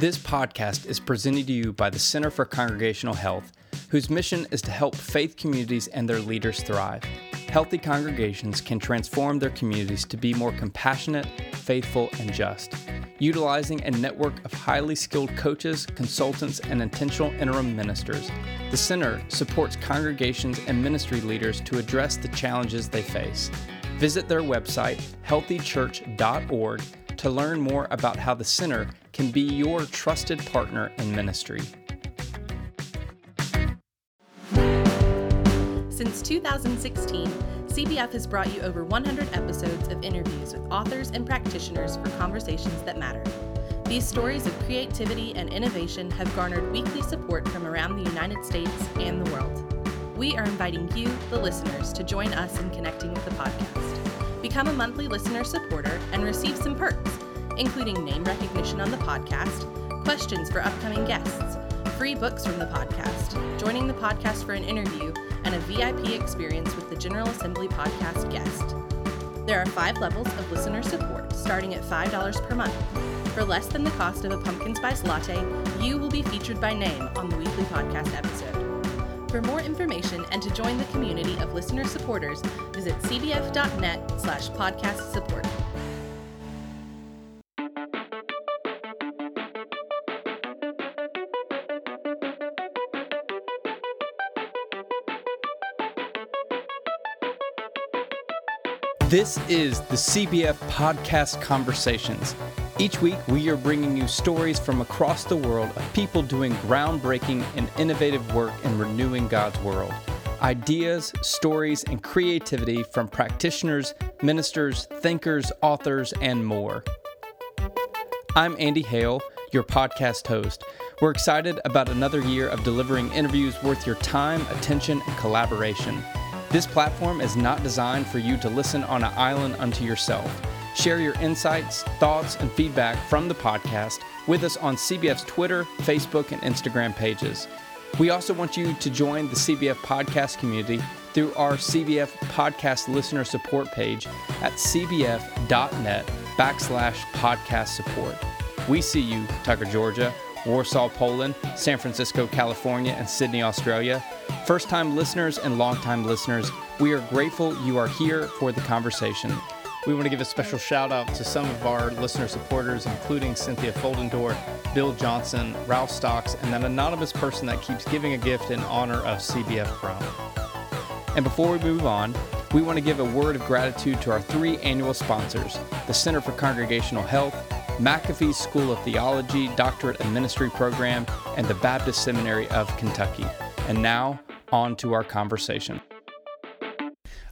This podcast is presented to you by the Center for Congregational Health, whose mission is to help faith communities and their leaders thrive. Healthy congregations can transform their communities to be more compassionate, faithful, and just. Utilizing a network of highly skilled coaches, consultants, and intentional interim ministers, the Center supports congregations and ministry leaders to address the challenges they face. Visit their website, healthychurch.org, to learn more about how the Center can be your trusted partner in ministry. Since 2016, CBF has brought you over 100 episodes of interviews with authors and practitioners for conversations that matter. These stories of creativity and innovation have garnered weekly support from around the United States and the world. We are inviting you, the listeners, to join us in connecting with the podcast. Become a monthly listener supporter and receive some perks including name recognition on the podcast, questions for upcoming guests, free books from the podcast, joining the podcast for an interview, and a VIP experience with the General Assembly podcast guest. There are five levels of listener support, starting at $5 per month. For less than the cost of a pumpkin spice latte, you will be featured by name on the weekly podcast episode. For more information and to join the community of listener supporters, visit cbf.net slash podcast support. This is the CBF Podcast Conversations. Each week, we are bringing you stories from across the world of people doing groundbreaking and innovative work in renewing God's world. Ideas, stories, and creativity from practitioners, ministers, thinkers, authors, and more. I'm Andy Hale, your podcast host. We're excited about another year of delivering interviews worth your time, attention, and collaboration. This platform is not designed for you to listen on an island unto yourself. Share your insights, thoughts, and feedback from the podcast with us on CBF's Twitter, Facebook, and Instagram pages. We also want you to join the CBF podcast community through our CBF podcast listener support page at cbf.net backslash podcast support. We see you, Tucker, Georgia, Warsaw, Poland, San Francisco, California, and Sydney, Australia. First time listeners and long time listeners, we are grateful you are here for the conversation. We want to give a special shout out to some of our listener supporters, including Cynthia Foldendor, Bill Johnson, Ralph Stocks, and that anonymous person that keeps giving a gift in honor of CBF Chrome. And before we move on, we want to give a word of gratitude to our three annual sponsors the Center for Congregational Health, McAfee School of Theology Doctorate and Ministry Program, and the Baptist Seminary of Kentucky. And now, on to our conversation.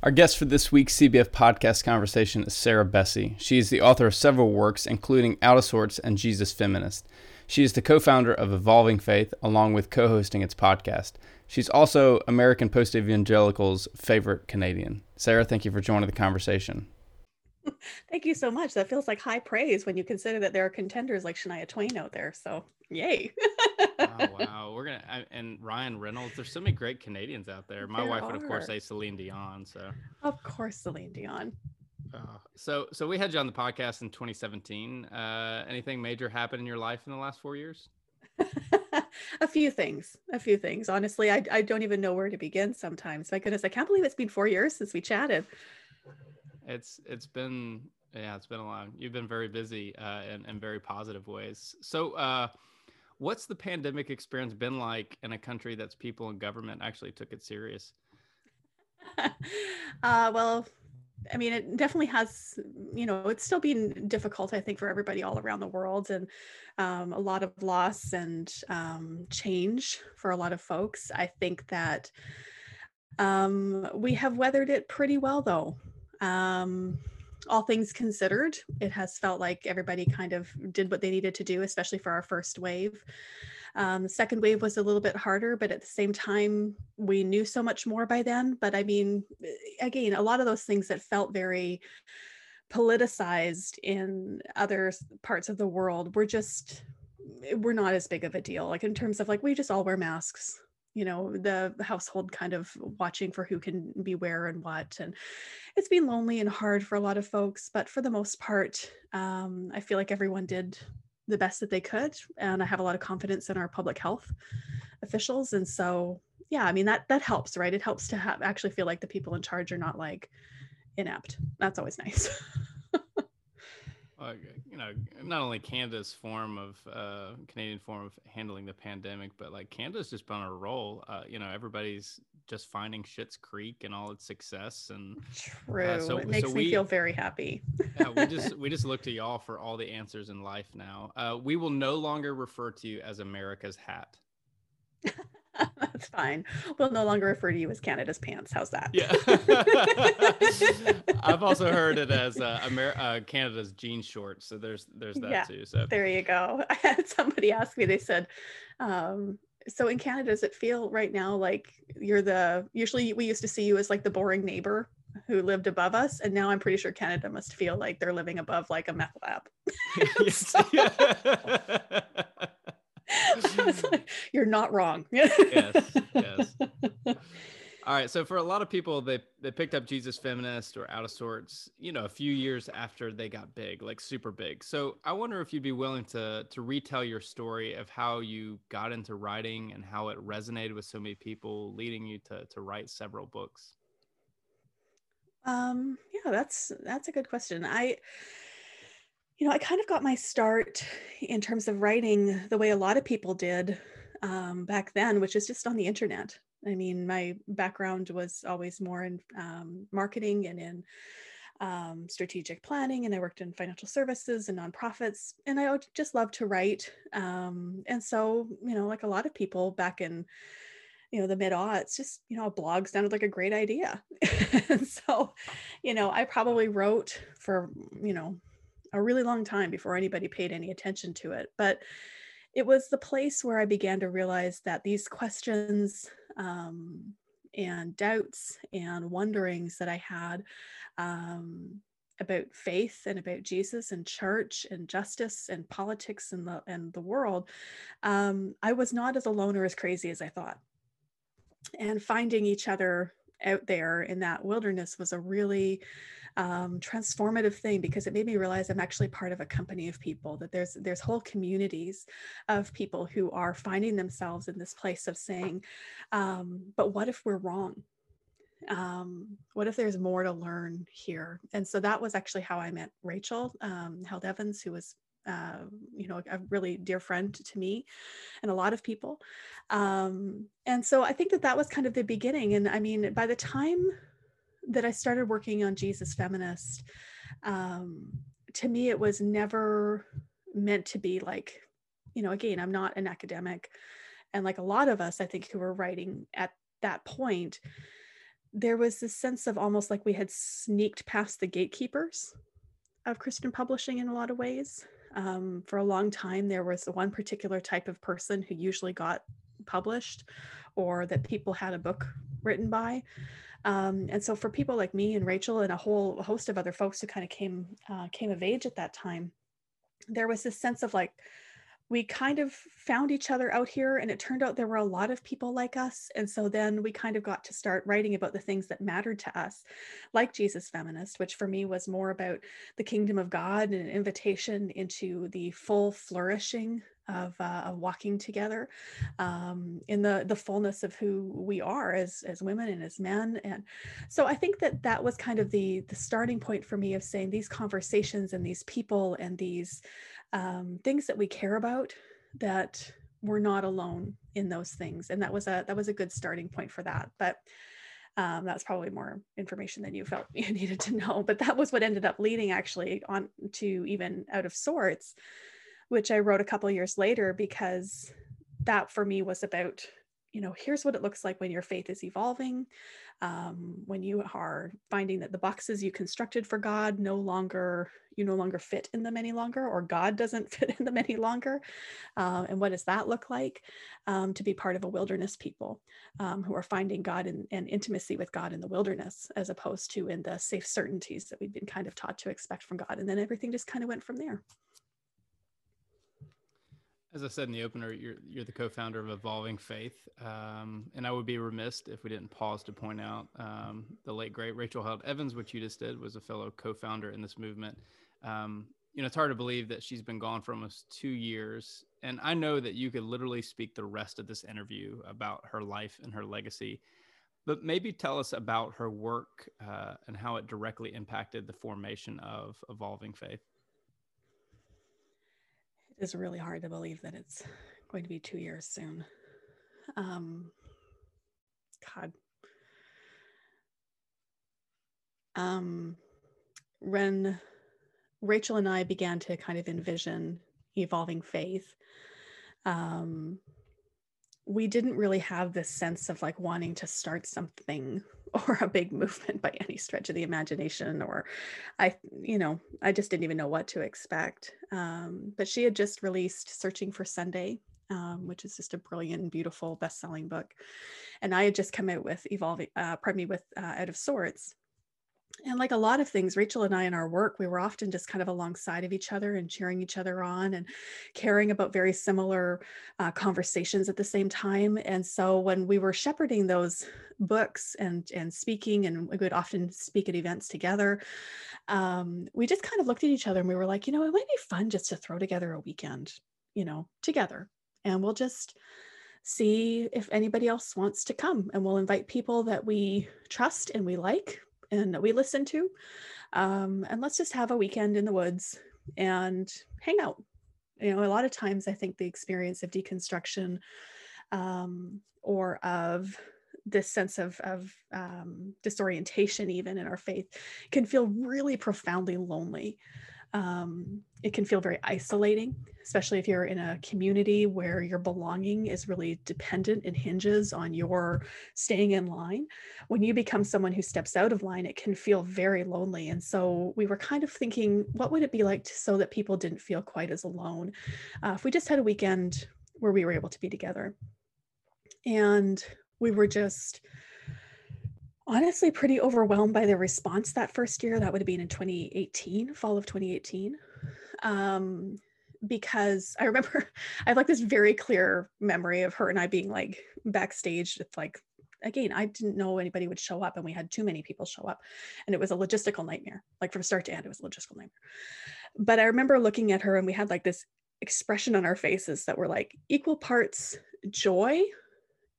Our guest for this week's CBF podcast conversation is Sarah Bessey. She is the author of several works, including Out of Sorts and Jesus Feminist. She is the co founder of Evolving Faith, along with co hosting its podcast. She's also American Post Evangelical's favorite Canadian. Sarah, thank you for joining the conversation. Thank you so much. That feels like high praise when you consider that there are contenders like Shania Twain out there. So, yay. oh, wow. We're going to, and Ryan Reynolds. There's so many great Canadians out there. My there wife would, of course, say Celine Dion. So, of course, Celine Dion. Uh, so, so we had you on the podcast in 2017. Uh, anything major happen in your life in the last four years? a few things, a few things. Honestly, I, I don't even know where to begin sometimes. My goodness, I can't believe it's been four years since we chatted. It's it's been yeah, it's been a long. You've been very busy uh, in, in very positive ways. So, uh, what's the pandemic experience been like in a country that's people and government actually took it serious? uh, well, I mean, it definitely has, you know, it's still been difficult, I think, for everybody all around the world and um, a lot of loss and um, change for a lot of folks. I think that um, we have weathered it pretty well, though. All things considered, it has felt like everybody kind of did what they needed to do, especially for our first wave. Um, second wave was a little bit harder, but at the same time, we knew so much more by then. But I mean, again, a lot of those things that felt very politicized in other parts of the world were just, eh, we're not as big of a deal. Like in terms of like, we just all wear masks you know the household kind of watching for who can be where and what and it's been lonely and hard for a lot of folks but for the most part um, i feel like everyone did the best that they could. And I have a lot of confidence in our public health officials. And so, yeah, I mean, that, that helps, right? It helps to have actually feel like the people in charge are not like inept. That's always nice. you know, not only Canada's form of uh, Canadian form of handling the pandemic, but like Canada's just been on a roll. Uh, you know, everybody's just finding Schitt's Creek and all its success, and uh, true. Uh, so, it makes so me we, feel very happy. yeah, we just we just look to y'all for all the answers in life now. Uh, we will no longer refer to you as America's hat. That's fine. We'll no longer refer to you as Canada's pants. How's that? Yeah. I've also heard it as uh, Amer- uh, Canada's jean shorts. So there's there's that yeah, too. So there you go. I had somebody ask me. They said, um, "So in Canada, does it feel right now like you're the? Usually, we used to see you as like the boring neighbor who lived above us, and now I'm pretty sure Canada must feel like they're living above like a meth lab." so, You're not wrong. yes, yes. All right. So for a lot of people, they they picked up Jesus Feminist or Out of Sorts, you know, a few years after they got big, like super big. So I wonder if you'd be willing to to retell your story of how you got into writing and how it resonated with so many people, leading you to to write several books. Um, yeah, that's that's a good question. I you know, I kind of got my start in terms of writing the way a lot of people did um, back then, which is just on the internet. I mean, my background was always more in um, marketing and in um, strategic planning, and I worked in financial services and nonprofits, and I just love to write. Um, and so, you know, like a lot of people back in you know the mid aughts just you know a blog sounded like a great idea and so you know i probably wrote for you know a really long time before anybody paid any attention to it. But it was the place where I began to realize that these questions um, and doubts and wonderings that I had um, about faith and about Jesus and church and justice and politics and the and the world, um, I was not as alone or as crazy as I thought. And finding each other out there in that wilderness was a really um, transformative thing because it made me realize I'm actually part of a company of people that there's there's whole communities of people who are finding themselves in this place of saying, um, but what if we're wrong? Um, what if there's more to learn here? And so that was actually how I met Rachel um, Held Evans, who was uh, you know, a really dear friend to me and a lot of people. Um, and so I think that that was kind of the beginning. And I mean, by the time that I started working on Jesus Feminist, um, to me, it was never meant to be like, you know, again, I'm not an academic. And like a lot of us, I think, who were writing at that point, there was this sense of almost like we had sneaked past the gatekeepers of Christian publishing in a lot of ways. Um, for a long time, there was one particular type of person who usually got published or that people had a book written by. Um, and so for people like me and Rachel and a whole host of other folks who kind of came uh, came of age at that time, there was this sense of like we kind of found each other out here and it turned out there were a lot of people like us and so then we kind of got to start writing about the things that mattered to us like jesus feminist which for me was more about the kingdom of god and an invitation into the full flourishing of, uh, of walking together um, in the the fullness of who we are as as women and as men and so i think that that was kind of the the starting point for me of saying these conversations and these people and these um, things that we care about that we're not alone in those things and that was a that was a good starting point for that but um, that's probably more information than you felt you needed to know but that was what ended up leading actually on to even out of sorts which I wrote a couple years later because that for me was about you know here's what it looks like when your faith is evolving um, when you are finding that the boxes you constructed for god no longer you no longer fit in them any longer or god doesn't fit in them any longer uh, and what does that look like um, to be part of a wilderness people um, who are finding god and, and intimacy with god in the wilderness as opposed to in the safe certainties that we've been kind of taught to expect from god. And then everything just kind of went from there as I said in the opener, you're you're the co-founder of Evolving Faith, um, and I would be remiss if we didn't pause to point out um, the late great Rachel Held Evans, which you just did, was a fellow co-founder in this movement. Um, you know, it's hard to believe that she's been gone for almost two years. And I know that you could literally speak the rest of this interview about her life and her legacy, but maybe tell us about her work uh, and how it directly impacted the formation of Evolving Faith. It is really hard to believe that it's going to be two years soon. Um, God. Um, when Rachel and I began to kind of envision evolving faith, um, we didn't really have this sense of like wanting to start something or a big movement by any stretch of the imagination or i you know i just didn't even know what to expect. Um, but she had just released searching for sunday um, which is just a brilliant beautiful best-selling book. And i had just come out with evolving uh, pardon me with uh, out of sorts and like a lot of things rachel and i in our work we were often just kind of alongside of each other and cheering each other on and caring about very similar uh, conversations at the same time and so when we were shepherding those books and and speaking and we would often speak at events together um, we just kind of looked at each other and we were like you know it might be fun just to throw together a weekend you know together and we'll just see if anybody else wants to come and we'll invite people that we trust and we like and we listen to. Um, and let's just have a weekend in the woods and hang out. You know, a lot of times I think the experience of deconstruction um, or of this sense of, of um, disorientation, even in our faith, can feel really profoundly lonely um, it can feel very isolating, especially if you're in a community where your belonging is really dependent and hinges on your staying in line. When you become someone who steps out of line, it can feel very lonely. And so we were kind of thinking, what would it be like to, so that people didn't feel quite as alone? Uh, if we just had a weekend where we were able to be together. And we were just honestly pretty overwhelmed by the response that first year. That would have been in 2018, fall of 2018. Um, because I remember I have like this very clear memory of her and I being like backstage with like again, I didn't know anybody would show up and we had too many people show up. And it was a logistical nightmare. Like from start to end, it was a logistical nightmare. But I remember looking at her and we had like this expression on our faces that were like equal parts joy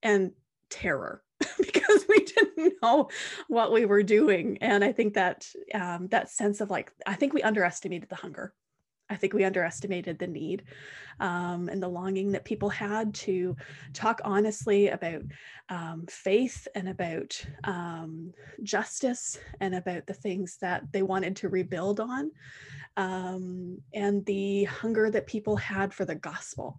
and terror because we didn't know what we were doing and i think that um, that sense of like i think we underestimated the hunger. I think we underestimated the need um, and the longing that people had to talk honestly about um, faith and about um, justice and about the things that they wanted to rebuild on um, and the hunger that people had for the gospel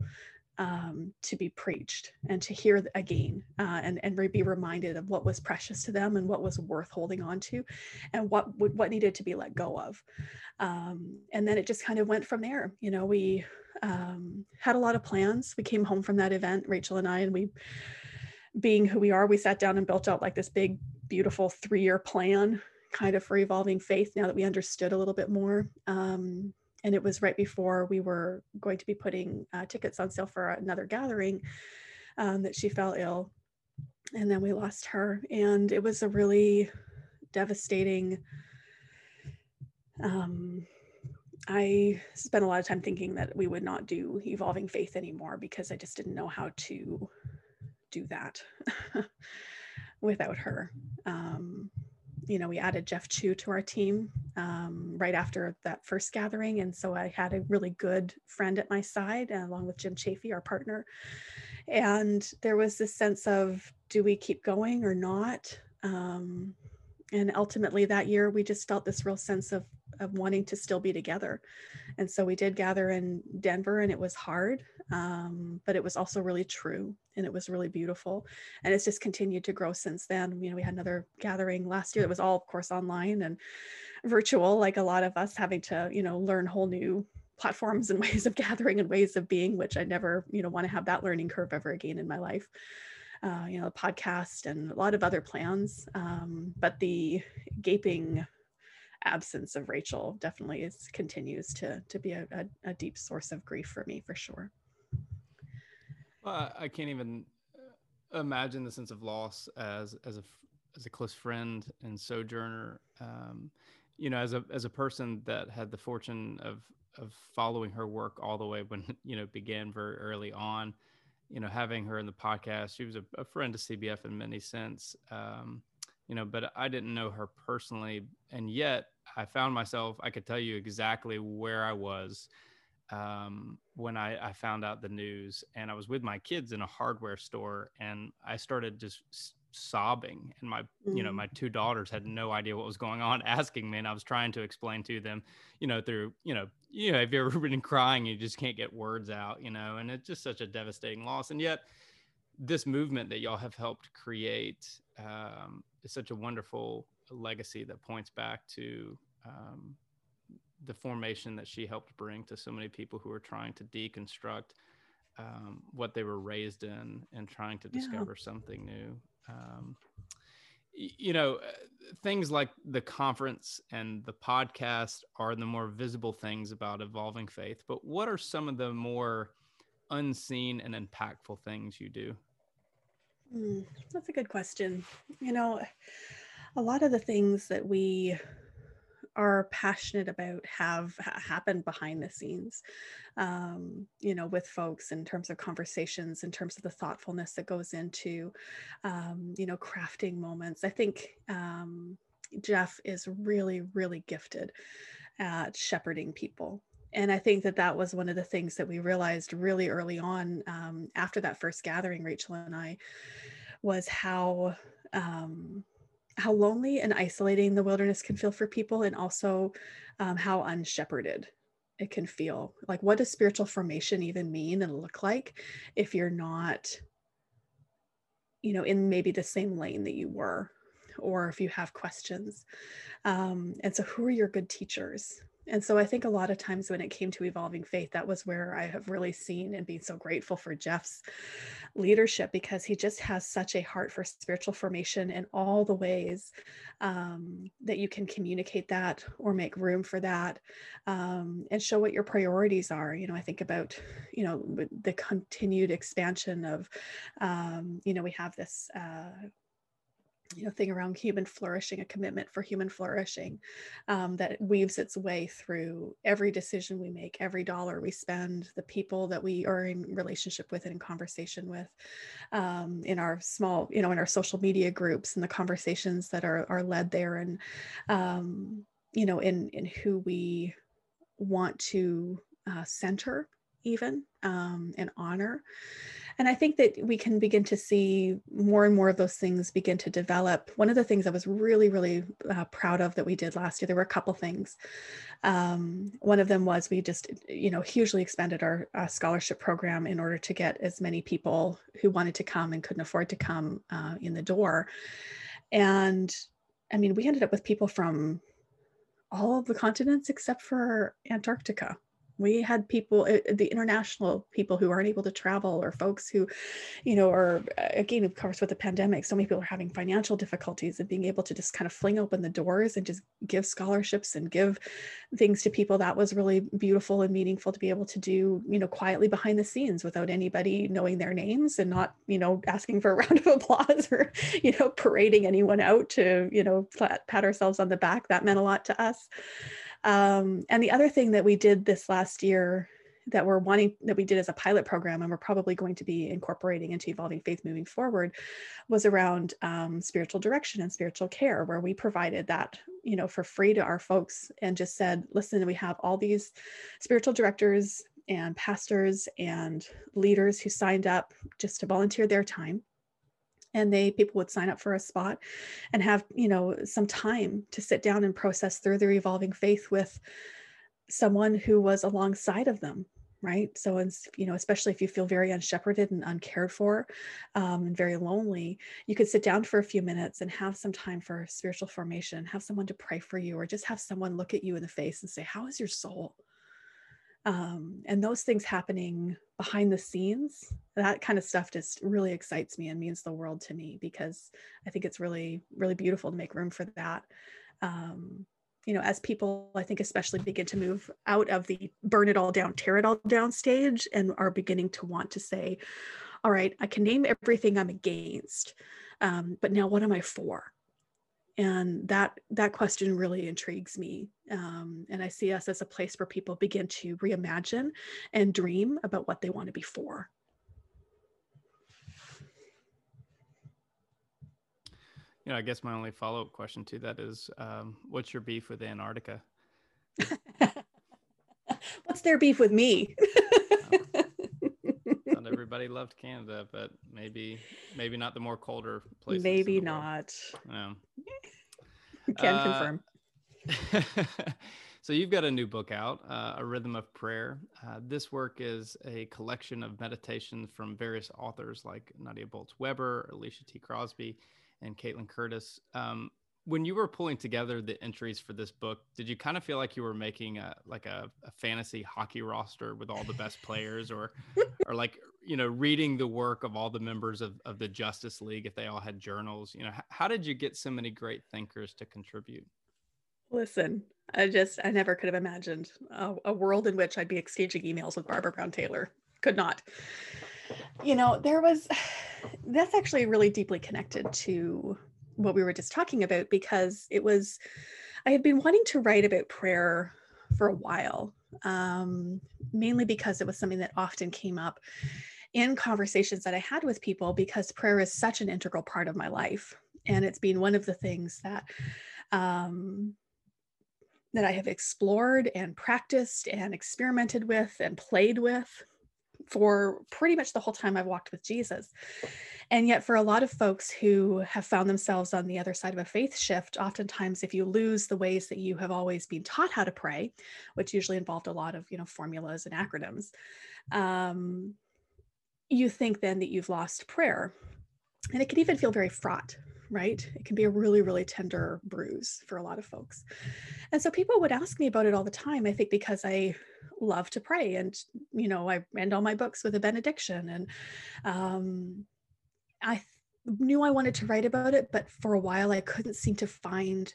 um, to be preached and to hear again uh, and, and be reminded of what was precious to them and what was worth holding on to and what what needed to be let go of. Um, and then it just kind of went from there. You know we um, had a lot of plans. We came home from that event rachel and i and we being who we are we sat down and built out like this big beautiful three-year plan kind of for evolving faith now that we understood a little bit more. Um, and it was right before we were going to be putting uh, tickets on sale for another gathering um, that she fell ill and then we lost her and it was a really devastating um, i spent a lot of time thinking that we would not do evolving faith anymore because i just didn't know how to do that without her um, you know, we added Jeff Chu to our team um, right after that first gathering. And so I had a really good friend at my side, uh, along with Jim Chafee, our partner. And there was this sense of do we keep going or not? Um, and ultimately that year, we just felt this real sense of, of wanting to still be together. And so we did gather in Denver, and it was hard, um, but it was also really true and it was really beautiful. And it's just continued to grow since then. You know, we had another gathering last year that was all, of course, online and virtual, like a lot of us having to, you know, learn whole new platforms and ways of gathering and ways of being, which I never, you know, want to have that learning curve ever again in my life. Uh, you know, the podcast and a lot of other plans. Um, but the gaping absence of Rachel definitely is continues to to be a, a, a deep source of grief for me for sure. Well, I can't even uh, imagine the sense of loss as as a as a close friend and sojourner. Um, you know, as a as a person that had the fortune of of following her work all the way when you know began very early on. You know, having her in the podcast, she was a, a friend to CBF in many sense. Um, you know, but I didn't know her personally, and yet I found myself. I could tell you exactly where I was um, when I, I, found out the news, and I was with my kids in a hardware store, and I started just sobbing, and my mm. you know mm. my two daughters had no idea what was going on, asking me, and I was trying to explain to them, you know, through you know, you know, if you've ever been crying, you just can't get words out, you know, and it's just such a devastating loss, and yet this movement that y'all have helped create um, is such a wonderful legacy that points back to um, the formation that she helped bring to so many people who are trying to deconstruct um, what they were raised in and trying to discover yeah. something new. Um, you know, uh, things like the conference and the podcast are the more visible things about evolving faith. But what are some of the more unseen and impactful things you do? Mm, that's a good question. You know, a lot of the things that we are passionate about have ha- happened behind the scenes um, you know with folks in terms of conversations in terms of the thoughtfulness that goes into um, you know crafting moments. I think um, jeff is really really gifted at shepherding people. And i think that that was one of the things that we realized really early on um, after that first gathering rachel and i was how um, how lonely and isolating the wilderness can feel for people and also um, how unshepherded it can feel. Like what does spiritual formation even mean and look like if you're not you know in maybe the same lane that you were or if you have questions? Um, and so who are your good teachers and so I think a lot of times when it came to evolving faith, that was where I have really seen and been so grateful for Jeff's leadership because he just has such a heart for spiritual formation in all the ways um, that you can communicate that or make room for that um, and show what your priorities are. You know, I think about, you know, the continued expansion of, um, you know, we have this. Uh, you know thing around human flourishing a commitment for human flourishing um, that weaves its way through every decision we make every dollar we spend the people that we are in relationship with and in conversation with um, in our small you know in our social media groups and the conversations that are, are led there and um, you know in in who we want to uh, center even um, and honor and I think that we can begin to see more and more of those things begin to develop. One of the things I was really, really uh, proud of that we did last year, there were a couple things. Um, one of them was we just, you know, hugely expanded our uh, scholarship program in order to get as many people who wanted to come and couldn't afford to come uh, in the door. And I mean, we ended up with people from all of the continents except for Antarctica we had people uh, the international people who aren't able to travel or folks who you know are uh, again of course with the pandemic so many people are having financial difficulties and being able to just kind of fling open the doors and just give scholarships and give things to people. That was really beautiful and meaningful to be able to do you know quietly behind the scenes without anybody knowing their names and not you know asking for a round of applause or you know parading anyone out to you know pat ourselves on the back. That meant a lot to us um, and the other thing that we did this last year that we're wanting that we did as a pilot program and we're probably going to be incorporating into evolving faith moving forward was around um, spiritual direction and spiritual care where we provided that you know for free to our folks and just said listen we have all these spiritual directors and pastors and leaders who signed up just to volunteer their time and they people would sign up for a spot and have you know some time to sit down and process through their evolving faith with someone who was alongside of them right? So and you know especially if you feel very unshepherded and uncared for um, and very lonely you could sit down for a few minutes and have some time for spiritual formation have someone to pray for you or just have someone look at you in the face and say how is your soul um, and those things happening behind the scenes that kind of stuff just really excites me and means the world to me because i think it's really really beautiful to make room for that. Um, you know as people i think especially begin to move out of the burn it all down tear it all down stage and are beginning to want to say all right i can name everything i'm against um, but now what am i for and that that question really intrigues me um, and i see us as a place where people begin to reimagine and dream about what they want to be for. You know i guess my only follow-up question to that is um, what's your beef with antarctica? What's their beef with me? Not everybody loved canada but maybe maybe not the more colder places maybe not yeah can uh, confirm. so you've got a new book out, uh, A Rhythm of Prayer. Uh, this work is a collection of meditations from various authors like Nadia Bolz-Weber, Alicia T. Crosby, and Kaitlin Curtice. Um, when you were pulling together the entries for this book, did you kind of feel like you were making a like a, a fantasy hockey roster with all the best players, or or like you know reading the work of all the members of, of the Justice League if they all had journals? You know, how did you get so many great thinkers to contribute? Listen, I just I never could have imagined a, a world in which I'd be exchanging emails with Barbara Brown Taylor. Could not. You know, there was that's actually really deeply connected to what we were just talking about because it was I had been wanting to write about prayer for a while, um, mainly because it was something that often came up in conversations that I had with people because prayer is such an integral part of my life. And it's been one of the things that um, that I have explored and practiced and experimented with and played with for pretty much the whole time I've walked with Jesus. And yet, for a lot of folks who have found themselves on the other side of a faith shift, oftentimes, if you lose the ways that you have always been taught how to pray, which usually involved a lot of you know formulas and acronyms, um, you think then that you've lost prayer, and it can even feel very fraught right? It can be a really, really tender bruise for a lot of folks. And so people would ask me about it all the time, I think because I love to pray and, you know, I end all my books with a benediction. And um, I knew I wanted to write about it, but for a while I couldn't seem to find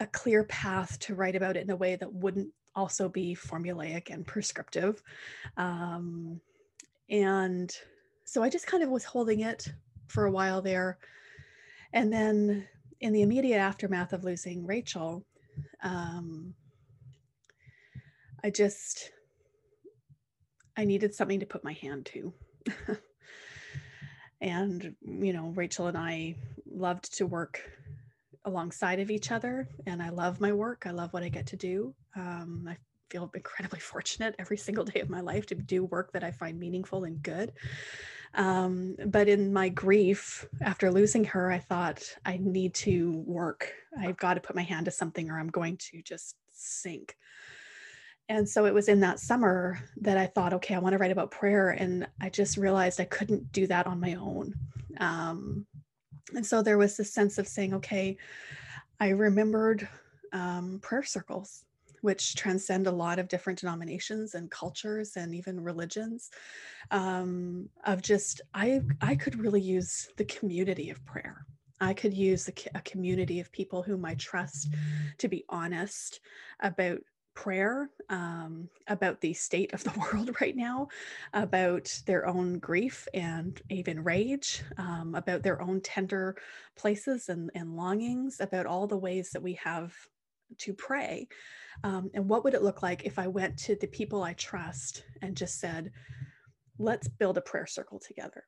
a clear path to write about it in a way that wouldn't also be formulaic and prescriptive. Um, and so I just kind of was holding it for a while there. And then in the immediate aftermath of losing Rachel, um, I just, I needed something to put my hand to. and, you know, Rachel and I loved to work alongside of each other. And I love my work. I love what I get to do. Um, I feel incredibly fortunate every single day of my life to do work that I find meaningful and good. Um, but in my grief after losing her, I thought I need to work. I've got to put my hand to something or I'm going to just sink. And so it was in that summer that I thought, okay, I want to write about prayer. And I just realized I couldn't do that on my own. Um, and so there was this sense of saying, okay, I remembered um, prayer circles which transcend a lot of different denominations and cultures and even religions um, of just i i could really use the community of prayer. I could use a, a community of people whom i trust to be honest about prayer um, about the state of the world right now, about their own grief and even rage, um, about their own tender places and, and longings, about all the ways that we have to pray. Um, and what would it look like if I went to the people I trust and just said, let's build a prayer circle together?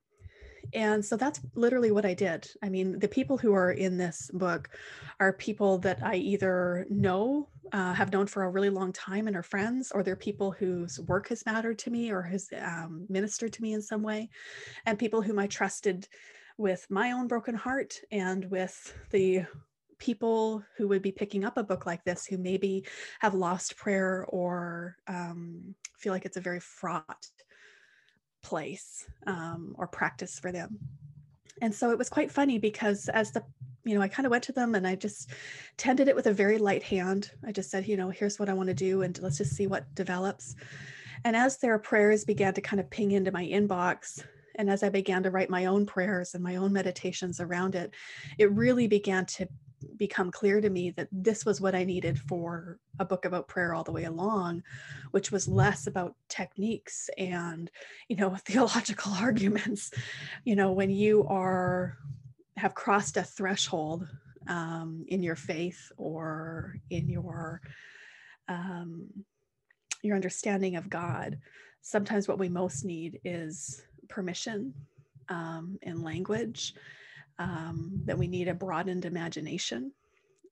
And so that's literally what I did. I mean, the people who are in this book are people that I either know, uh, have known for a really long time and are friends, or they're people whose work has mattered to me or has um, ministered to me in some way, and people whom I trusted with my own broken heart and with the people who would be picking up a book like this who maybe have lost prayer or um, feel like it's a very fraught place um, or practice for them. And so it was quite funny because as the you know, I kind of went to them and I just tended it with a very light hand. I just said, you know, here's what I want to do and let's just see what develops. And as their prayers began to kind of ping into my inbox, and as I began to write my own prayers and my own meditations around it, it really began to become clear to me that this was what I needed for a book about prayer all the way along, which was less about techniques and, you know, theological arguments. You know, when you are have crossed a threshold um, in your faith or in your um, your understanding of God, sometimes what we most need is permission um, language. Um, that we need a broadened imagination,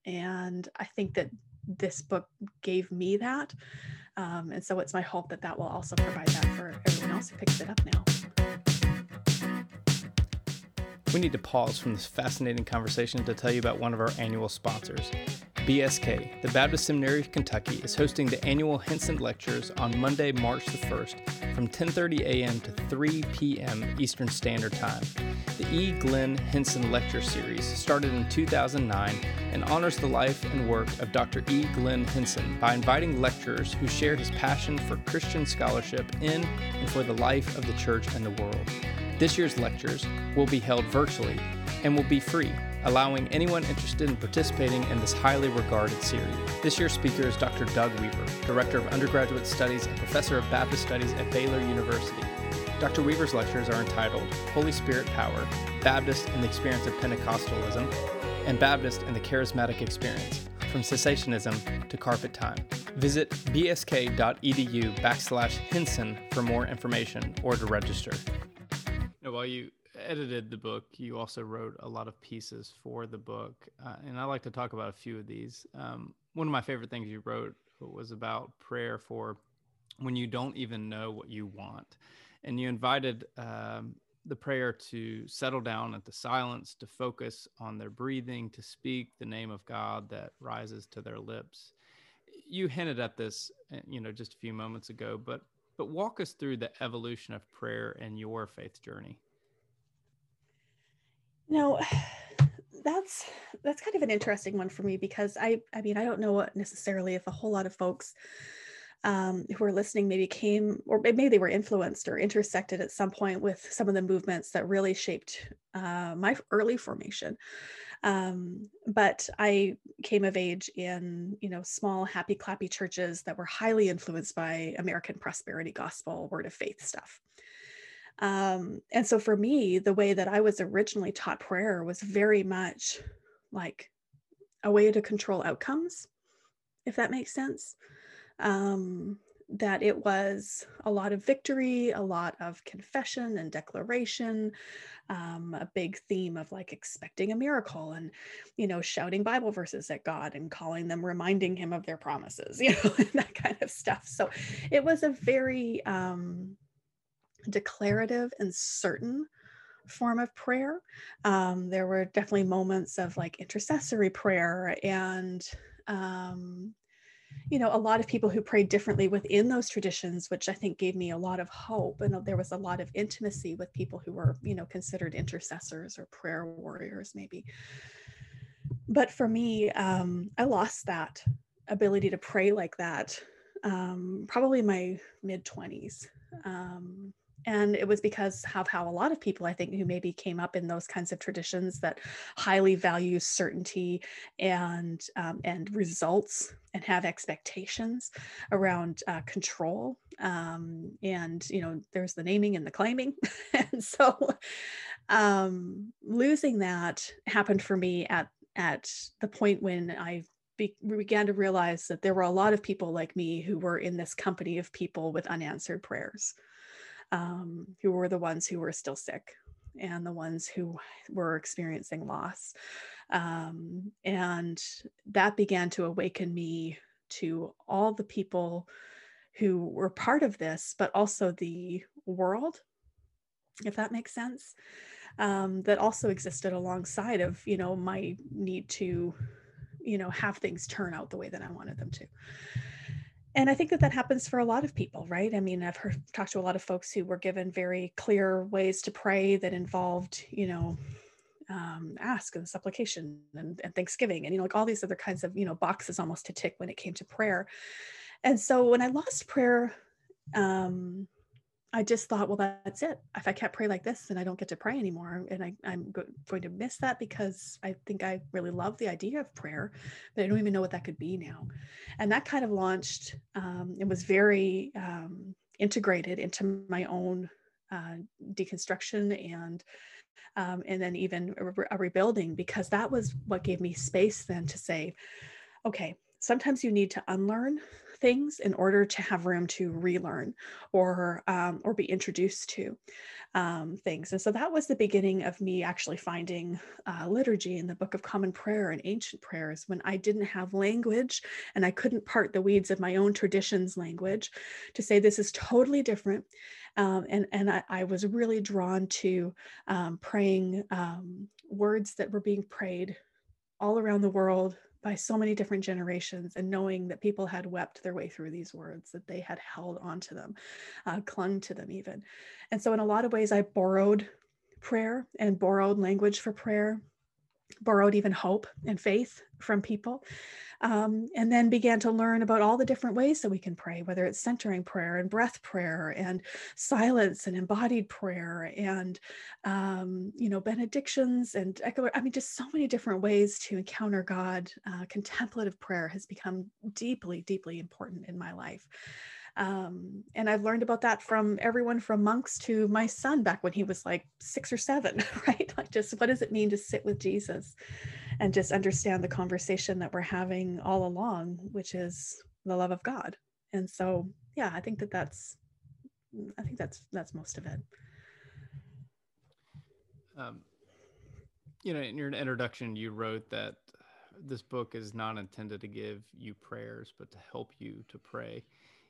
and I think that this book gave me that. Um, and so it's my hope that that will also provide that for everyone else who picks it up now. We need to pause from this fascinating conversation to tell you about one of our annual sponsors. BSK, the Baptist Seminary of Kentucky, is hosting the annual Hinson Lectures on Monday, March the 1st from 10:30 a.m. to 3 p.m. Eastern Standard Time. The E. Glenn Hinson Lecture Series started in 2009 and honors the life and work of Dr. E. Glenn Hinson by inviting lecturers who share his passion for Christian scholarship in and for the life of the church and the world. This year's lectures will be held virtually and will be free allowing anyone interested in participating in this highly regarded series. This year's speaker is Dr. Doug Weaver, Director of Undergraduate Studies and Professor of Baptist Studies at Baylor University. Dr. Weaver's lectures are entitled Holy Spirit Power, Baptist and the Experience of Pentecostalism, and Baptist and the Charismatic Experience, from cessationism to carpet time. Visit bsk.edu backslash Hinson for more information or to register. Now, while you edited the book, you also wrote a lot of pieces for the book, uh, and I like to talk about a few of these. Um, one of my favorite things you wrote was about prayer for when you don't even know what you want, and you invited um, the prayer to settle down at the silence, to focus on their breathing, to speak the name of God that rises to their lips. You hinted at this, uh, you know, just a few moments ago, but but walk us through the evolution of prayer and your faith journey. No, that's that's kind of an interesting one for me because I I mean I don't know what necessarily if a whole lot of folks um, who are listening maybe came or maybe they were influenced or intersected at some point with some of the movements that really shaped uh, my early formation. Um, but I came of age in you know small happy clappy churches that were highly influenced by American prosperity gospel word of faith stuff. Um, and so for me, the way that I was originally taught prayer was very much like a way to control outcomes, if that makes sense. Um, that it was a lot of victory, a lot of confession and declaration, um, a big theme of like expecting a miracle and, you know, shouting Bible verses at God and calling them, reminding Him of their promises, you know, and that kind of stuff. So it was a very, um, declarative and certain form of prayer. Um, there were definitely moments of like intercessory prayer and, um, you know, a lot of people who prayed differently within those traditions, which I think gave me a lot of hope. And there was a lot of intimacy with people who were, you know, considered intercessors or prayer warriors, maybe. But for me, um, I lost that ability to pray like that um, probably my mid 20s. Um, and it was because of how a lot of people i think who maybe came up in those kinds of traditions that highly value certainty and um, and results and have expectations around uh, control um, and you know there's the naming and the claiming. And so um, losing that happened for me at at the point when i be, began to realize that there were a lot of people like me who were in this company of people with unanswered prayers um, who were the ones who were still sick and the ones who were experiencing loss. Um, and that began to awaken me to all the people who were part of this, but also the world, if that makes sense, um, that also existed alongside of, you know, my need to, you know, have things turn out the way that I wanted them to and I think that that happens for a lot of people, right? I mean, I've heard talked to a lot of folks who were given very clear ways to pray that involved, you know, um, ask and supplication and, and Thanksgiving and you know, like all these other kinds of you know boxes almost to tick when it came to prayer. And so when I lost prayer, um, I just thought, well, that's it. If I can't pray like this, then I don't get to pray anymore. And I, am go- going to miss that because I think I really love the idea of prayer, but I don't even know what that could be now. And that kind of launched, um, it was very um, integrated into my own uh, deconstruction and um, and then even a, re- a rebuilding because that was what gave me space then to say okay sometimes you need to unlearn things in order to have room to relearn or um, or be introduced to um, things. And so that was the beginning of me actually finding uh, liturgy in the book of common prayer and ancient prayers when i didn't have language and i couldn't part the weeds of my own traditions language to say this is totally different um, and and I, I, was really drawn to um, praying um, words that were being prayed all around the world by so many different generations and knowing that people had wept their way through these words that they had held onto them uh, clung to them even. And so in a lot of ways i borrowed prayer and borrowed language for prayer borrowed even hope and faith from people um, and then began to learn about all the different ways that we can pray whether it's centering prayer and breath prayer and silence and embodied prayer and um, you know benedictions and i mean just so many different ways to encounter god uh, contemplative prayer has become deeply deeply important in my life um, and I've learned about that from everyone from monks to my son back when he was like six or seven, right? Like, just what does it mean to sit with Jesus and just understand the conversation that we're having all along, which is the love of God. And so, yeah, I think that that's, I think that's that's most of it. Um, you know, in your introduction, you wrote that this book is not intended to give you prayers, but to help you to pray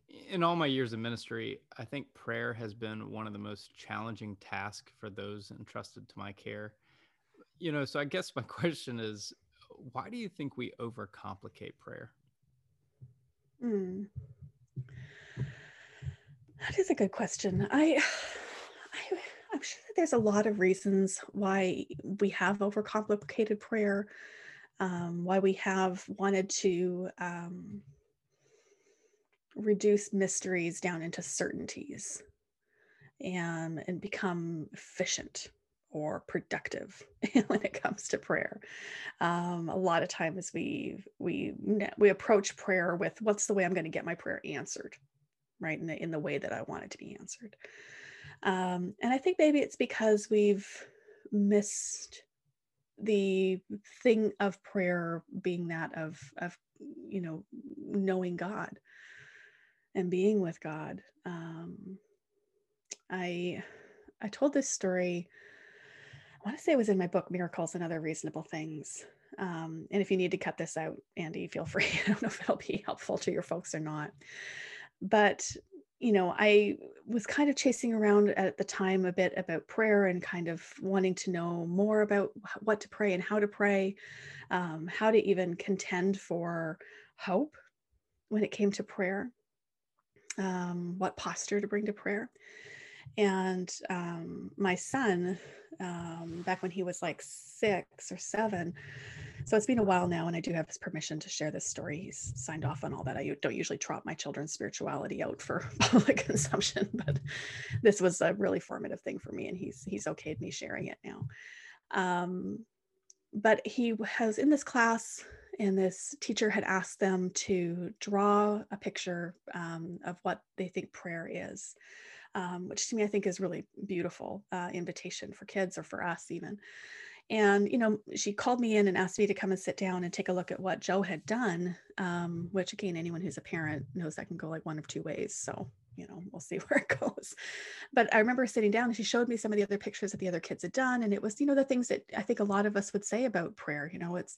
in all my years of ministry, I think prayer has been one of the most challenging tasks for those entrusted to my care. You know, so I guess my question is why do you think we overcomplicate prayer? Mm. That is a good question. I, I I'm sure that there's a lot of reasons why we have overcomplicated prayer, um, why we have wanted to um, reduce mysteries down into certainties and, and become efficient or productive when it comes to prayer. Um, a lot of times we we we approach prayer with what's the way I'm going to get my prayer answered, right? In the in the way that I want it to be answered. Um, and I think maybe it's because we've missed the thing of prayer being that of of you know knowing God and being with God. Um, I I told this story. I want to say it was in my book Miracles and Other Reasonable Things. Um, and if you need to cut this out, Andy, feel free. I don't know if it'll be helpful to your folks or not. But you know, I was kind of chasing around at the time a bit about prayer and kind of wanting to know more about what to pray and how to pray, um, how to even contend for hope when it came to prayer um, what posture to bring to prayer. And um, my son, um, back when he was like six or seven, so it's been a while now, and I do have his permission to share this story. He's signed off on all that. I don't usually trot my children's spirituality out for public consumption, but this was a really formative thing for me, and he's he's okayed me sharing it now. Um, but he was in this class and this teacher had asked them to draw a picture um, of what they think prayer is um, which to me i think is really beautiful uh, invitation for kids or for us even. And you know she called me in and asked me to come and sit down and take a look at what joe had done um, which again anyone who's a parent knows that can go like one of two ways. So you know, we'll see where it goes. But I remember sitting down and she showed me some of the other pictures that the other kids had done. And it was, you know, the things that I think a lot of us would say about prayer. You know, it's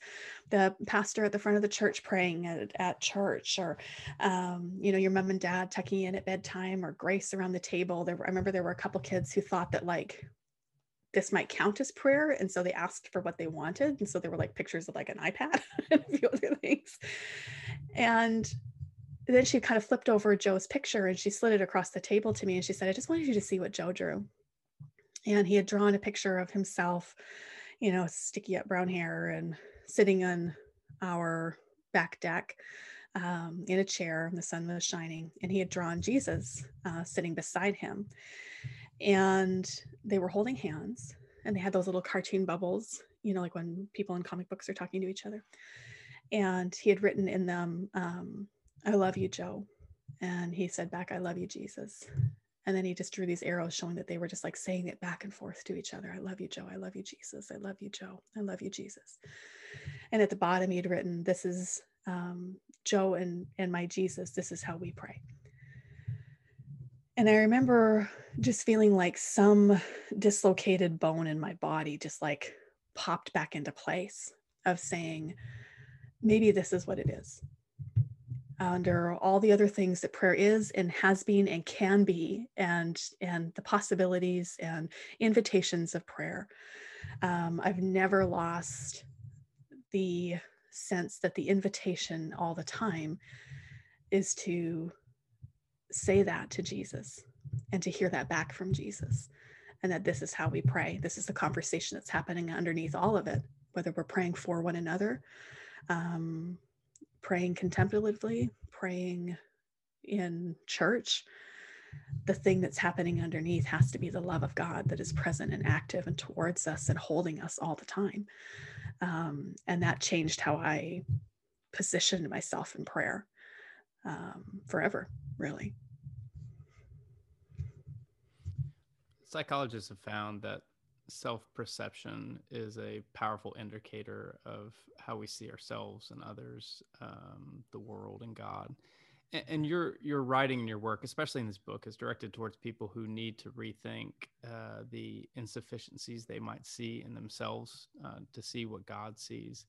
the pastor at the front of the church praying at, at church, or, um, you know, your mom and dad tucking in at bedtime, or grace around the table. There I remember there were a couple kids who thought that like this might count as prayer. And so they asked for what they wanted. And so there were like pictures of like an iPad and a few other things. And then she kind of flipped over Joe's picture and she slid it across the table to me and she said, I just wanted you to see what Joe drew. And he had drawn a picture of himself, you know, sticky up brown hair and sitting on our back deck um, in a chair. And the sun was shining, and he had drawn Jesus uh, sitting beside him. And they were holding hands, and they had those little cartoon bubbles, you know, like when people in comic books are talking to each other. And he had written in them, um, I love you, Joe. And he said back, I love you, Jesus. And then he just drew these arrows showing that they were just like saying it back and forth to each other. I love you, Joe. I love you, Jesus. I love you, Joe. I love you, Jesus. And at the bottom, he had written, This is um, Joe and, and my Jesus. This is how we pray. And I remember just feeling like some dislocated bone in my body just like popped back into place of saying, maybe this is what it is under all the other things that prayer is and has been and can be and and the possibilities and invitations of prayer. Um, i've never lost the sense that the invitation all the time is to say that to jesus and to hear that back from jesus and that this is how we pray. This is the conversation that's happening underneath all of it whether we're praying for one another um, praying contemplatively, praying in church, the thing that's happening underneath has to be the love of God that is present and active and towards us and holding us all the time. Um, and that changed how I positioned myself in prayer um, forever, really. Psychologists have found that self perception is a powerful indicator of how we see ourselves and others, um, the world, and God. And, and your your writing and your work, especially in this book, is directed towards people who need to rethink uh, the insufficiencies they might see in themselves uh, to see what God sees.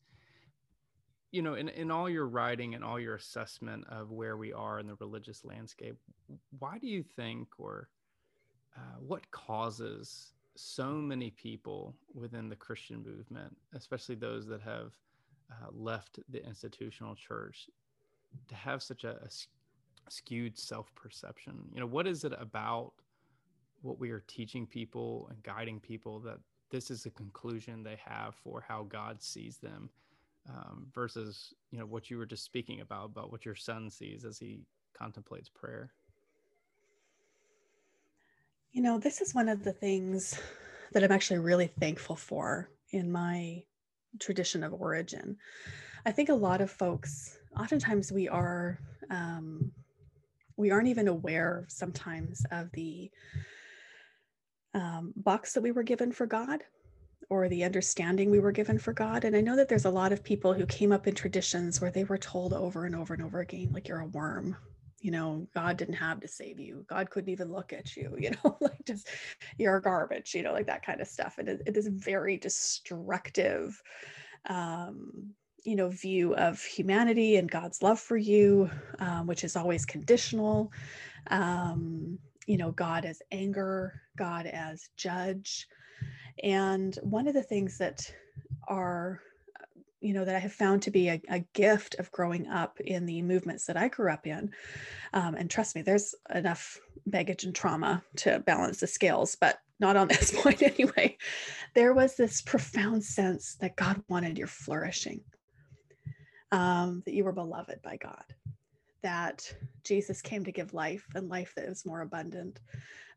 You know, in, in all your writing and all your assessment of where we are in the religious landscape, why do you think, or uh, what causes so many people within the Christian movement, especially those that have uh, left the institutional church, to have such a, a skewed self perception. You know, what is it about what we are teaching people and guiding people that this is a conclusion they have for how God sees them um, versus, you know, what you were just speaking about, about what your son sees as he contemplates prayer? You know, this is one of the things that I'm actually really thankful for in my tradition of origin. I think a lot of folks, oftentimes we are, um, we aren't even aware sometimes of the um, box that we were given for God or the understanding we were given for God. And I know that there's a lot of people who came up in traditions where they were told over and over and over again, like you're a worm, you know god didn't have to save you. God couldn't even look at you you know like just you're garbage you know like that kind of stuff. And it, it is very destructive um you know view of humanity and god's love for you um, which is always conditional. Um you know god as anger god as judge. And one of the things that are you know that i have found to be a, a, gift of growing up in the movements that i grew up in. Um, and trust me there's enough baggage and trauma to balance the scales but not on this point anyway. There was this profound sense that god wanted your flourishing um, that you were beloved by god that jesus came to give life and life that is more abundant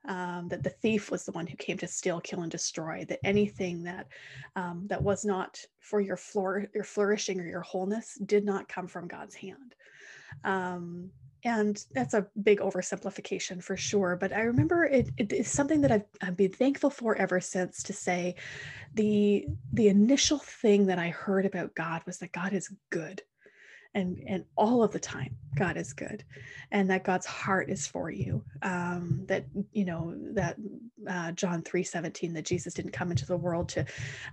um, that the thief was the one who came to steal, kill, and destroy. That anything that um, that was not for your floor, your flourishing or your wholeness did not come from God's hand. Um, and that's a big oversimplification for sure. But I remember it, it is something that I've, I've been thankful for ever since. To say, the the initial thing that I heard about God was that God is good and and all of the time god is good and that god's heart is for you um, that you know that uh, john 3 17 that jesus didn't come into the world to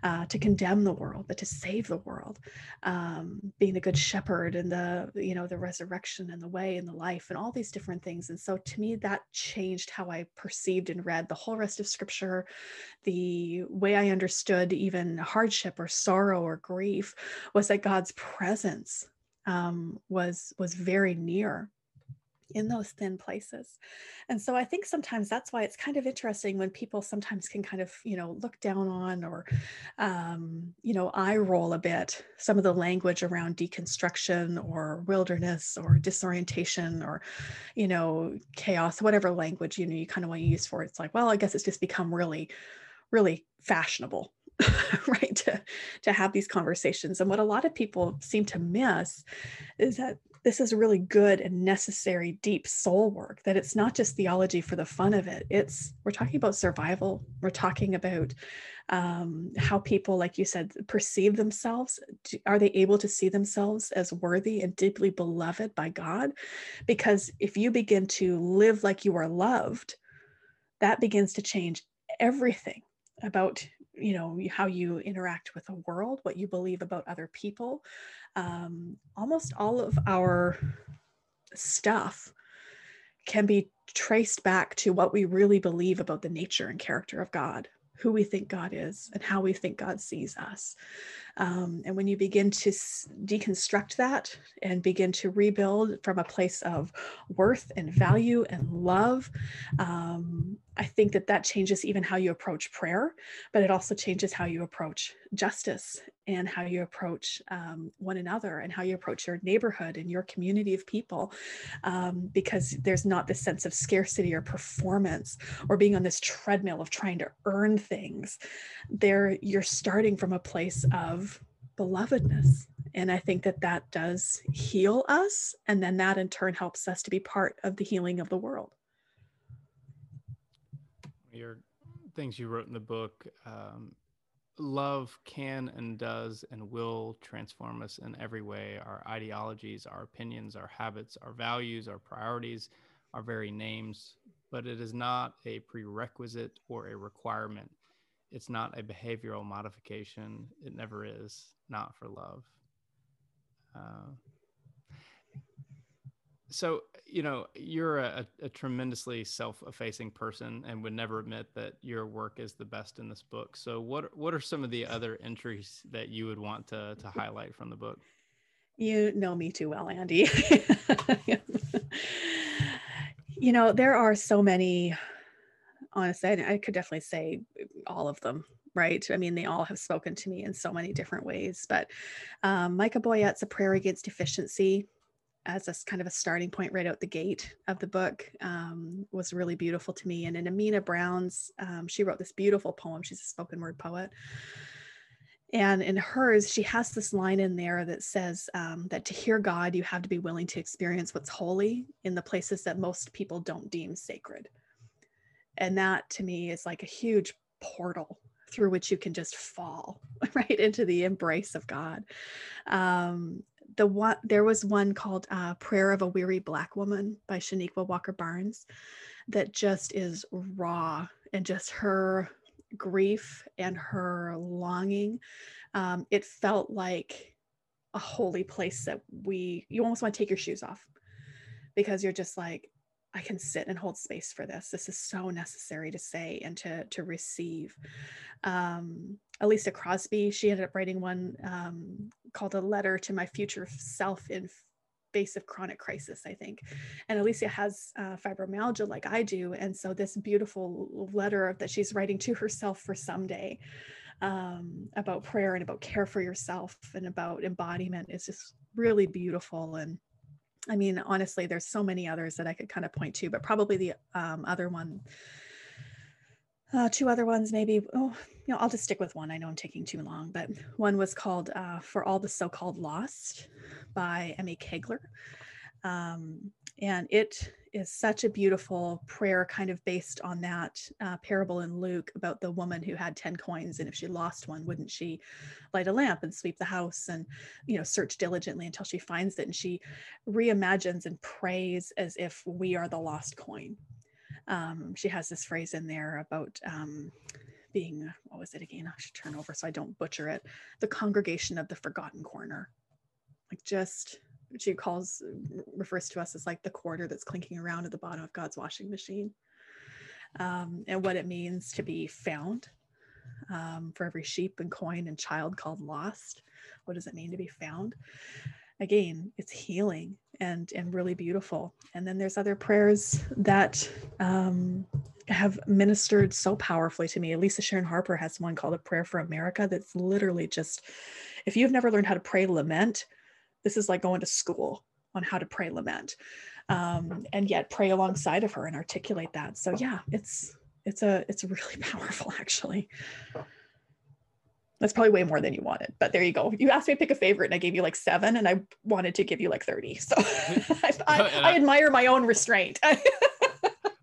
uh, to condemn the world but to save the world um, being the good shepherd and the you know the resurrection and the way and the life and all these different things. And so to me that changed how i perceived and read the whole rest of scripture. The way i understood even hardship or sorrow or grief was that god's presence um, was was very near in those thin places. And so i think sometimes that's why it's kind of interesting when people sometimes can kind of you know look down on or um, you know eye roll a bit some of the language around deconstruction or wilderness or disorientation or you know chaos whatever language you know you kind of want to use for it. It's like well i guess it's just become really really fashionable right to to have these conversations and what a lot of people seem to miss is that this is really good and necessary deep soul work that it's not just theology for the fun of it. It's we're talking about survival. We're talking about um, how people like you said perceive themselves. Are they able to see themselves as worthy and deeply beloved by god? Because if you begin to live like you are loved that begins to change everything about you know how you interact with the world what you believe about other people um, almost all of our stuff can be traced back to what we really believe about the nature and character of god who we think God is and how we think God sees us. Um, and when you begin to s- deconstruct that and begin to rebuild from a place of worth and value and love, um, I think that that changes even how you approach prayer, but it also changes how you approach justice and how you approach um, one another and how you approach your neighborhood and your community of people. Um, because there's not this sense of scarcity or performance or being on this treadmill of trying to earn things. There you're starting from a place of belovedness and i think that that does heal us and then that in turn helps us to be part of the healing of the world your things you wrote in the book um, love can and does and will transform us in every way our ideologies, our opinions, our habits, our values, our priorities, our very names. But it is not a prerequisite or a requirement. It's not a behavioral modification. It never is, not for love. Uh, so you know you're a, a tremendously self-effacing person and would never admit that your work is the best in this book so what what are some of the other entries that you would want to to highlight from the book you know me too well andy you know there are so many honestly I, could definitely say all of them right? I mean, they all have spoken to me in so many different ways. But um, Micah Boyett's A Prayer Against Deficiency as a kind of a starting point right out the gate of the book um, was really beautiful to me. And in Amena Brown's, um, she wrote this beautiful poem. She's a spoken word poet. And in hers, she has this line in there that says um, that to hear God, you have to be willing to experience what's holy in the places that most people don't deem sacred. And that to me is like a huge portal through which you can just fall right into the embrace of God. Um, the one there was one called uh, prayer of a weary black woman by chanequa walker barnes that just is raw and just her grief and her longing um, it felt like a holy place that we you almost want to take your shoes off because you're just like i can sit and hold space for this this is so necessary to say and to to receive um, Alicia Crosby, she ended up writing one um, called A Letter to My Future Self in Face of Chronic Crisis, I think. And Alicia has uh, fibromyalgia like I do. And so this beautiful letter that she's writing to herself for someday um, about prayer and about care for yourself and about embodiment is just really beautiful. And I mean, honestly, there's so many others that I could kind of point to, but probably the um, other one uh, two other ones maybe oh you know i'll just stick with one. I know i'm taking too long but one was called uh, for all the so-called lost by emmy kegler. Um, and it is such a beautiful prayer kind of based on that uh, parable in luke about the woman who had 10 coins and if she lost one wouldn't she light a lamp and sweep the house and you know search diligently until she finds it and she reimagines and prays as if we are the lost coin um, she has this phrase in there about um, being what was it again? I should turn over so I don't butcher it. The congregation of the forgotten corner, like just she calls refers to us as like the quarter that's clinking around at the bottom of God's washing machine, um, and what it means to be found. Um, for every sheep and coin and child called lost, what does it mean to be found? Again, it's healing and and really beautiful. And then there's other prayers that um, have ministered so powerfully to me. Lisa Sharon Harper has one called a prayer for America that's literally just if you've never learned how to pray lament, this is like going to school on how to pray lament. Um, and yet pray alongside of her and articulate that. So yeah, it's it's a it's a really powerful actually. that's probably way more than you wanted, but there you go. You asked me to pick a favorite and I gave you like seven and I wanted to give you like 30. So I, I, I, admire my own restraint.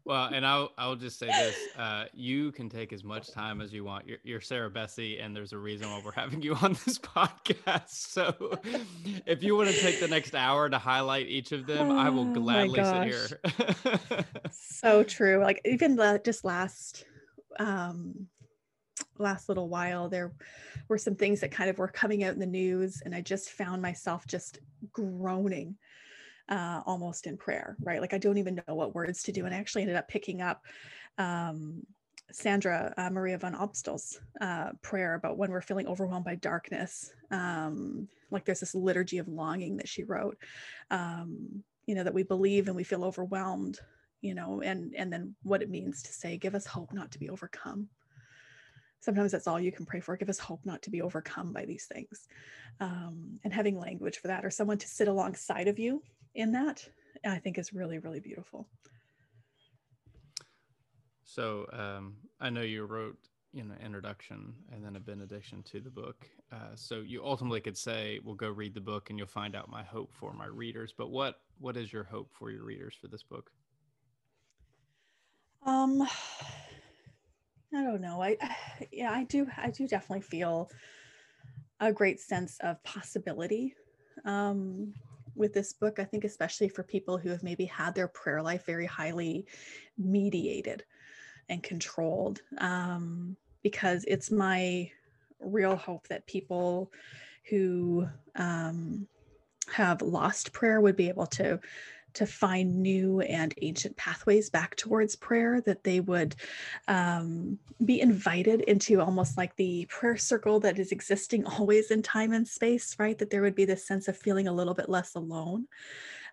Well, and I'll, I'll just say this, uh, you can take as much time as you want. You're, you're Sarah Bessey, and there's a reason why we're having you on this podcast. So if you want to take the next hour to highlight each of them, oh, I will oh gladly sit here. so true. Like even the, just last, um, last little while there were some things that kind of were coming out in the news and i just found myself just groaning uh, almost in prayer right? Like i don't even know what words to do and i actually ended up picking up um, sandra uh, maria van opstal's uh, prayer about when we're feeling overwhelmed by darkness um, like there's this liturgy of longing that she wrote um, you know that we believe and we feel overwhelmed you know and and then what it means to say give us hope not to be overcome. Sometimes that's all you can pray for. Give us hope not to be overcome by these things um, and having language for that or someone to sit alongside of you in that i think is really really beautiful so um, i know you wrote you know introduction and then a benediction to the book uh, so you ultimately could say well go read the book and you'll find out my hope for my readers but what what is your hope for your readers for this book um I don't know. I, yeah, I do. I do definitely feel a great sense of possibility um, with this book. I think, especially for people who have maybe had their prayer life very highly mediated and controlled, um, because it's my real hope that people who um, have lost prayer would be able to to find new and ancient pathways back towards prayer, that they would um, be invited into almost like the prayer circle that is existing always in time and space, right? That there would be this sense of feeling a little bit less alone.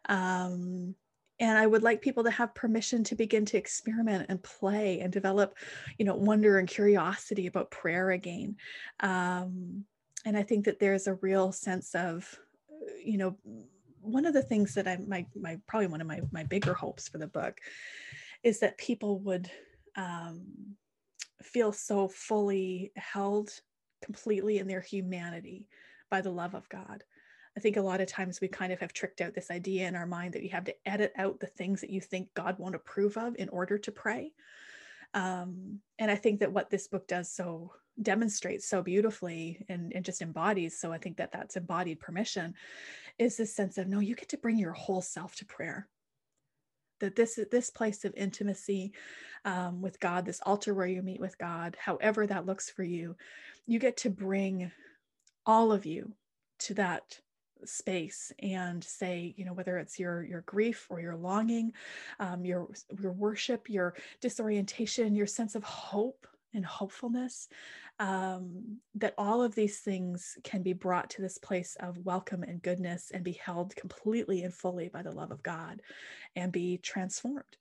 Um, and i would like people to have permission to begin to experiment and play and develop you know wonder and curiosity about prayer again um, and i think that there's a real sense of you know one of the things that I my my probably one of my my bigger hopes for the book is that people would um, feel so fully held completely in their humanity by the love of God. I think a lot of times we kind of have tricked out this idea in our mind that you have to edit out the things that you think God won't approve of in order to pray. Um, and I think that what this book does so demonstrates so beautifully and, and just embodies so i think that that's embodied permission is this sense of no you get to bring your whole self to prayer. That this is this place of intimacy um, with god this altar where you meet with god however that looks for you you get to bring all of you to that space and say you know whether it's your your grief or your longing um, your your worship your disorientation your sense of hope and hopefulness um, that all of these things can be brought to this place of welcome and goodness and be held completely and fully by the love of God and be transformed.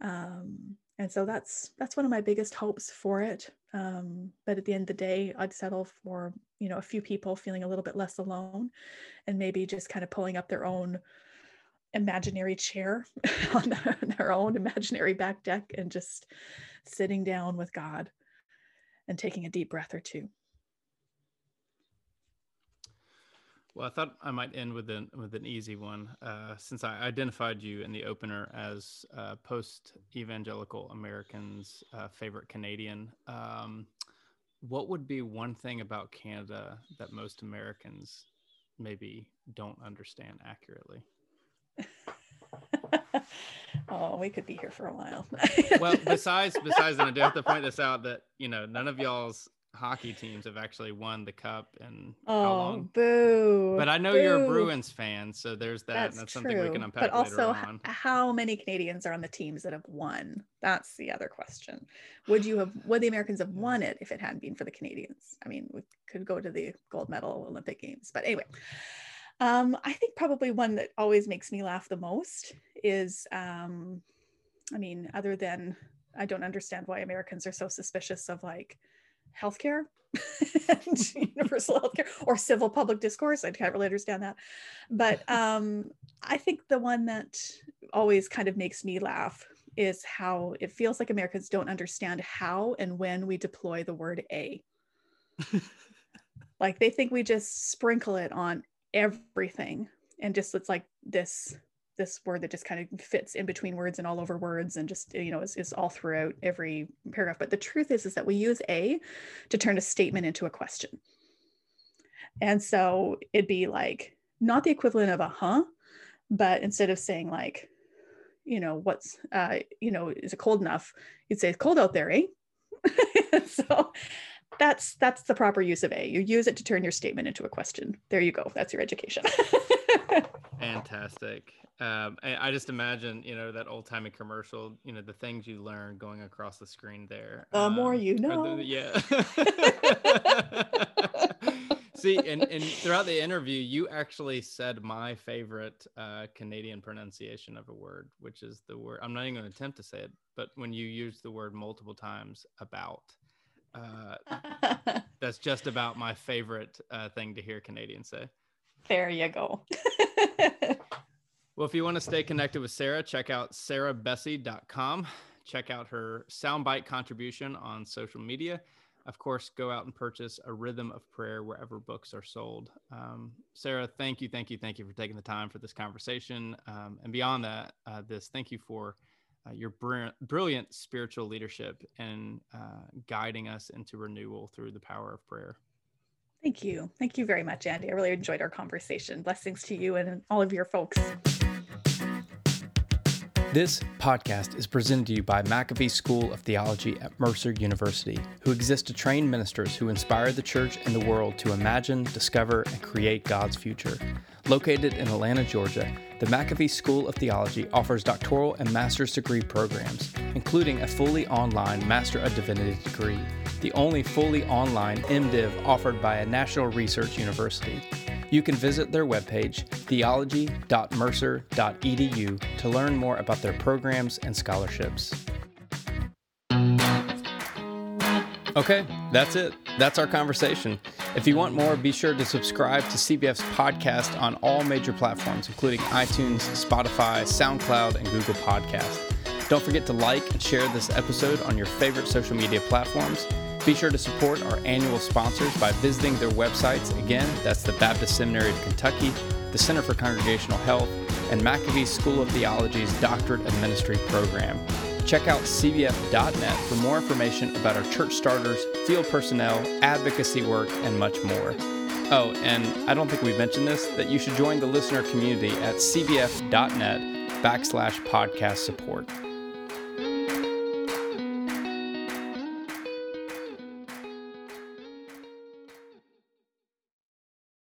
Um, and so that's that's one of my biggest hopes for it. Um, but at the end of the day, I'd settle for you know a few people feeling a little bit less alone, and maybe just kind of pulling up their own imaginary chair on their own imaginary back deck and just sitting down with God and taking a deep breath or two. Well, I thought I might end with an with an easy one, uh, since I identified you in the opener as uh, post evangelical Americans' uh, favorite Canadian. Um, what would be one thing about Canada that most Americans maybe don't understand accurately? oh, we could be here for a while. well, besides besides, and I do have to point this out that you know none of y'all's hockey teams have actually won the cup and oh, how long? boo! But I know boo. you're a Bruins fan, so there's that. That's, that's something we can unpack But also, how many Canadians are on the teams that have won? That's the other question. Would you have? Would the Americans have won it if it hadn't been for the Canadians? I mean, we could go to the gold medal Olympic Games, but anyway. Um, I think probably one that always makes me laugh the most is, um, I mean, other than I don't understand why Americans are so suspicious of like healthcare and universal healthcare or civil public discourse. I can't really understand that. But um, I think the one that always kind of makes me laugh is how it feels like Americans don't understand how and when we deploy the word a. Like they think we just sprinkle it on everything. And just it's like this this word that just kind of fits in between words and all over words and just you know is, is all throughout every paragraph. But the truth is is that we use a to turn a statement into a question. And so it'd be like not the equivalent of a huh but instead of saying like you know what's uh you know is it cold enough? You'd say it's cold out there eh? So that's that's the proper use of a you use it to turn your statement into a question there you go that's your education fantastic um, I, I, just imagine, you know, that old timey commercial, you know, the things you learn going across the screen there. The um, more you know. The, yeah. See, and, and throughout the interview, you actually said my favorite uh, Canadian pronunciation of a word, which is the word, I'm not even going to attempt to say it, but when you use the word multiple times about, uh, that's just about my favorite uh, thing to hear Canadians say. There you go. Well, if you want to stay connected with Sarah, check out sarahbessey.com. Check out her soundbite contribution on social media. Of course, go out and purchase A Rhythm of Prayer wherever books are sold. Um, Sarah, thank you, thank you, thank you for taking the time for this conversation. Um, and beyond that, uh, this, thank you for uh, your br- brilliant spiritual leadership and uh, guiding us into renewal through the power of prayer. Thank you. Thank you very much, Andy. I really enjoyed our conversation. Blessings to you and all of your folks. This podcast is presented to you by McAfee School of Theology at Mercer University, who exist to train ministers who inspire the church and the world to imagine, discover, and create God's future. Located in Atlanta, Georgia, the McAfee School of Theology offers doctoral and master's degree programs, including a fully online Master of Divinity degree, the only fully online MDiv offered by a national research university. You can visit their webpage, theology.mercer.edu, to learn more about their programs and scholarships. Okay, that's it. That's our conversation. If you want more, be sure to subscribe to CBF's podcast on all major platforms, including iTunes, Spotify, SoundCloud, and Google Podcast. Don't forget to like and share this episode on your favorite social media platforms. Be sure to support our annual sponsors by visiting their websites. Again, that's the Baptist Seminary of Kentucky, the Center for Congregational Health, and McAfee School of Theology's Doctorate of Ministry program. Check out cbf.net for more information about our church starters, field personnel, advocacy work, and much more. Oh, and I don't think we mentioned this, that you should join the listener community at cbf.net backslash podcast support.